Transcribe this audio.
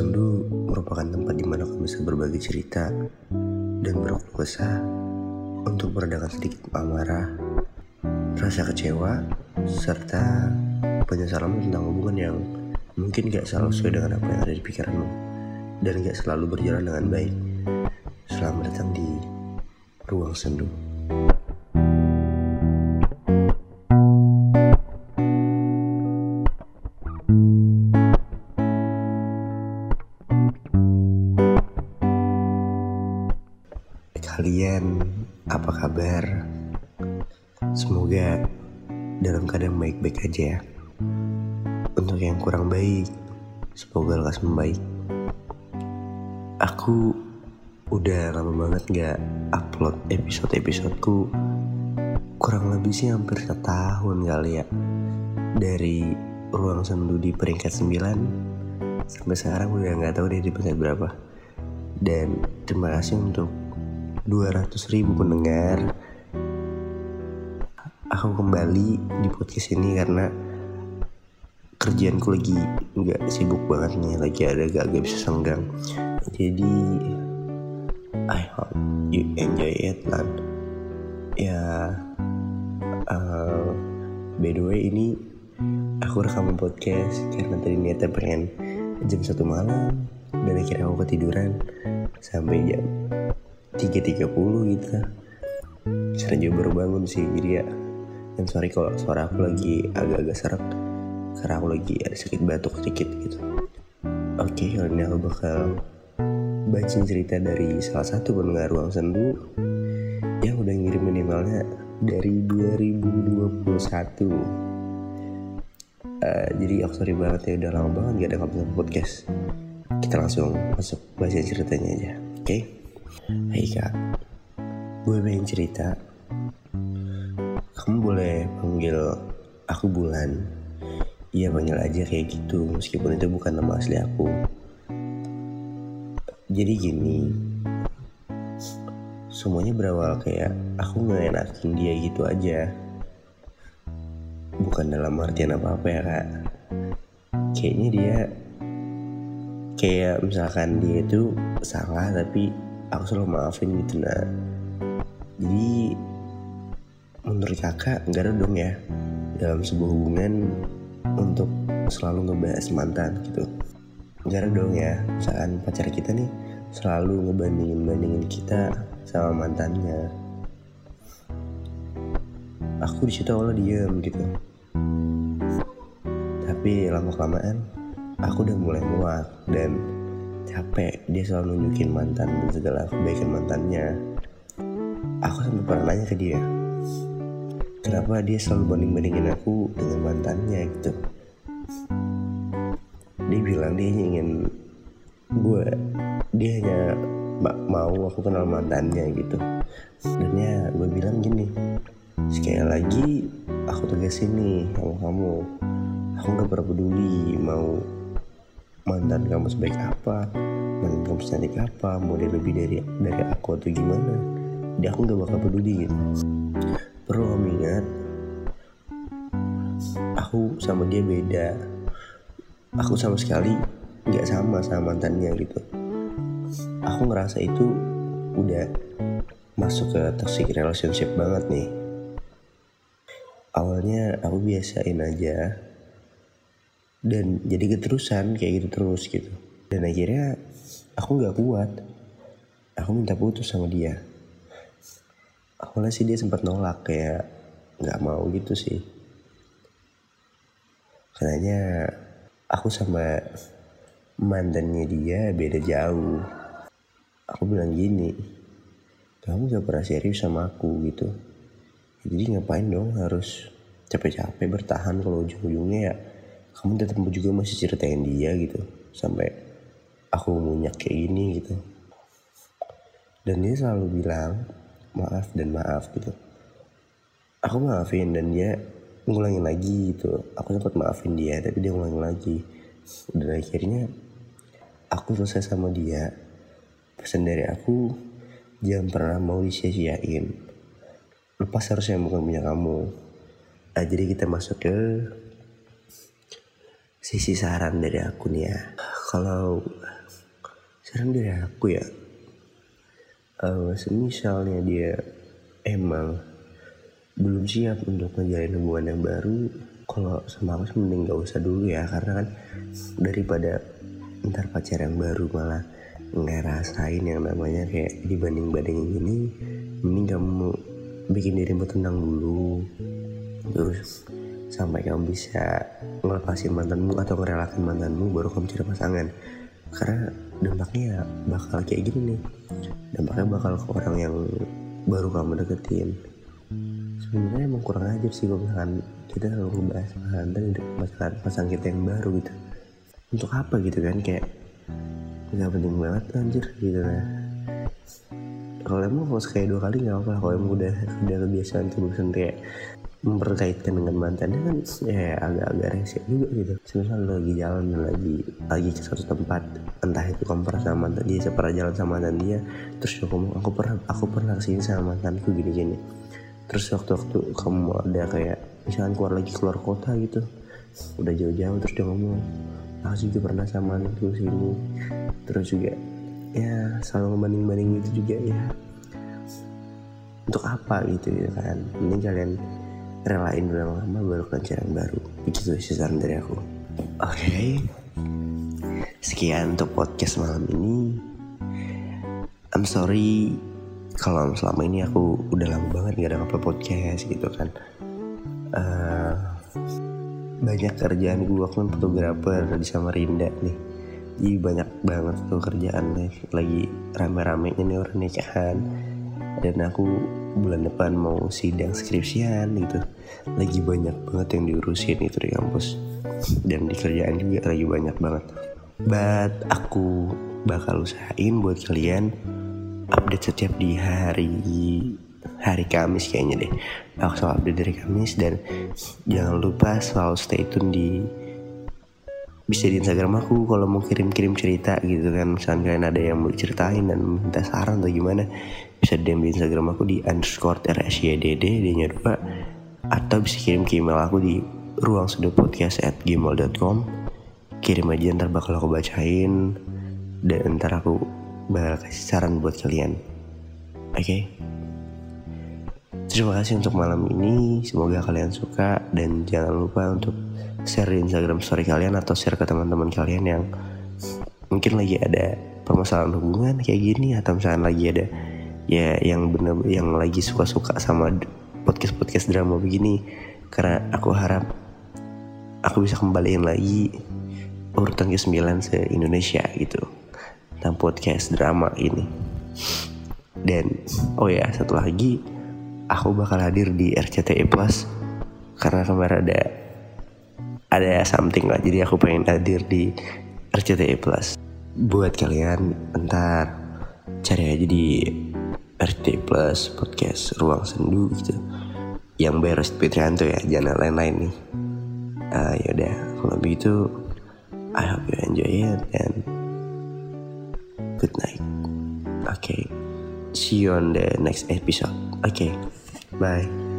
Sendu merupakan tempat di mana kamu bisa berbagi cerita dan berkeluh untuk meredakan sedikit amarah, rasa kecewa, serta penyesalan tentang hubungan yang mungkin gak selalu sesuai dengan apa yang ada di pikiranmu dan gak selalu berjalan dengan baik. Selamat datang di Ruang Sendu. Semoga dalam keadaan baik-baik aja ya. Untuk yang kurang baik, semoga lekas membaik. Aku udah lama banget gak upload episode-episodeku Kurang lebih sih hampir setahun kali ya Dari ruang sendu di peringkat 9 Sampai sekarang udah gak tahu deh di peringkat berapa Dan terima kasih untuk 200 ribu pendengar Aku kembali di podcast ini karena kerjaanku lagi nggak sibuk banget nih lagi ada gak, gak bisa senggang. Jadi I hope you enjoy it lan ya uh, by the way ini aku rekam podcast karena tadi niatnya pengen jam satu malam dan akhirnya aku ketiduran sampai jam 3.30 gitu. Sekarang juga baru bangun sih jadi ya dan sorry kalau suara aku lagi agak-agak serak karena aku lagi ada sakit batuk sedikit gitu. Oke kali ini aku bakal baca cerita dari salah satu pendengar ruang sendu yang udah ngirim minimalnya dari 2021 uh, jadi aku sorry banget ya udah lama banget gak ada ngomong podcast. Kita langsung masuk baca ceritanya aja oke? Okay? Hai kak. Gue pengen cerita kamu boleh panggil aku bulan Iya panggil aja kayak gitu meskipun itu bukan nama asli aku. Jadi gini, semuanya berawal kayak aku ngenakin dia gitu aja. Bukan dalam artian apa-apa ya kak. Kayaknya dia kayak misalkan dia itu salah tapi aku selalu maafin gitu nah. Jadi menurut kakak nggak ada dong ya dalam sebuah hubungan untuk selalu ngebahas mantan gitu. Gak dong ya misalkan pacar kita nih selalu ngebandingin-bandingin kita sama mantannya. Aku di situ awalnya diem gitu. Tapi lama kelamaan aku udah mulai muak dan capek dia selalu nunjukin mantan dan segala kebaikan mantannya. Aku sampai pernah nanya ke dia kenapa dia selalu banding-bandingin aku dengan mantannya gitu? Dia bilang dia ingin gue dia hanya mau aku kenal mantannya gitu. Dan ya gue bilang gini sekali lagi aku tegasin nih sama kamu. Aku gak pernah peduli mau mantan kamu sebaik apa mantan kamu secantik apa mau dia lebih dari dari aku atau gimana. Dia aku gak bakal peduli gitu ingat aku sama dia beda. Aku sama sekali nggak sama sama mantannya gitu. Aku ngerasa itu udah masuk ke toxic relationship banget nih. Awalnya aku biasain aja dan jadi keterusan kayak gitu terus gitu. Dan akhirnya aku nggak kuat. Aku minta putus sama dia. Awalnya sih dia sempat nolak kayak nggak mau gitu sih. Katanya aku sama mantannya dia beda jauh. Aku bilang gini kamu gak pernah serius sama aku gitu. Jadi ngapain dong harus capek-capek bertahan kalau ujung-ujungnya ya? Kamu tetap juga masih ceritain dia gitu. Sampai aku munyak kayak gini gitu. Dan dia selalu bilang maaf dan maaf gitu aku maafin dan dia ngulangin lagi gitu. Aku sempat maafin dia tapi dia ngulangin lagi. Dan akhirnya aku selesai sama dia. Pesan dari aku jangan pernah mau disia-siain. Lepas harusnya bukan punya kamu. Nah, jadi kita masuk ke sisi saran dari aku nih ya. Kalau saran dari aku ya uh, semisalnya dia emang belum siap untuk menjalin hubungan yang baru. Kalau sama aku mending gak usah dulu ya karena kan daripada ntar pacar yang baru malah ngerasain yang namanya kayak dibanding-bandingin gini mending kamu bikin dirimu tenang dulu. Terus sampai kamu bisa ngelepasin mantanmu atau ngerelakin mantanmu baru kamu cari pasangan. Karena dampaknya bakal kayak gini nih. Dampaknya bakal ke orang yang baru kamu deketin sebenarnya emang kurang ajar sih misalkan kita selalu ngebahas mantan masalah pasang kita yang baru gitu. Untuk apa gitu kan kayak nggak penting banget anjir gitu nah kalau emang kalau sekali dua kali nggak apa-apa kalau emang udah udah kebiasaan bukan kayak memperkaitkan dengan mantannya kan ya agak-agak rese juga gitu. Semisal lagi jalan lagi lagi ke suatu tempat entah itu pernah sama mantan dia saya pernah jalan sama mantan dia terus aku aku pernah aku pernah ke sini sama mantanku gini-gini terus waktu-waktu kamu ada kayak misalkan keluar lagi keluar kota gitu udah jauh-jauh terus dia ngomong aku juga pernah sama mantanku sini terus juga ya selalu ngebanding-banding gitu juga ya. Untuk apa gitu ya kan? Ini kalian relain dulu yang lama baru yang baru. Begitu sih saran dari aku. Oke. Okay. sekian untuk podcast malam ini. I'm sorry kalau selama ini aku udah lama banget gak ada upload podcast gitu kan. Uh, banyak kerjaan gue kan fotografer di Samarinda nih. Jadi banyak banget tuh kerjaan nih lagi rame-rame ini orang nikahan dan aku bulan depan mau sidang skripsian gitu. Lagi banyak banget yang diurusin itu di kampus. Dan di kerjaan juga lagi banyak banget. But aku bakal usahain buat kalian update setiap di hari hari Kamis kayaknya deh. Aku selalu update dari Kamis dan jangan lupa selalu stay tune di bisa di Instagram aku kalau mau kirim-kirim cerita gitu kan. Misalnya kalian ada yang mau ceritain dan minta saran atau gimana bisa DM di Instagram aku di underscore rsyd d nya dua. Atau bisa kirim ke email aku di ruang podcast at gmail.com kirim aja ntar bakal aku bacain. Dan ntar aku bakal kasih saran buat kalian. Oke? Okay? terima kasih untuk malam ini. Semoga kalian suka dan jangan lupa untuk share di Instagram story kalian atau share ke teman-teman kalian yang mungkin lagi ada permasalahan hubungan kayak gini atau misalnya lagi ada ya yang bener yang lagi suka-suka sama podcast podcast drama begini. Karena aku harap aku bisa kembaliin lagi urutan ke-9 se Indonesia gitu tentang podcast drama ini. Dan oh ya satu lagi aku bakal hadir di RCTI Plus karena kemarin ada ada something lah. Jadi aku pengen hadir di RCTI Plus. Buat kalian entar cari aja di RCTI Plus podcast ruang sendu gitu. Yang beres Fitrianto ya jangan lain-lain nih. Uh, yaudah. Kalau begitu I hope you enjoy it and good night. Okay. See you on the next episode. Okay. Bye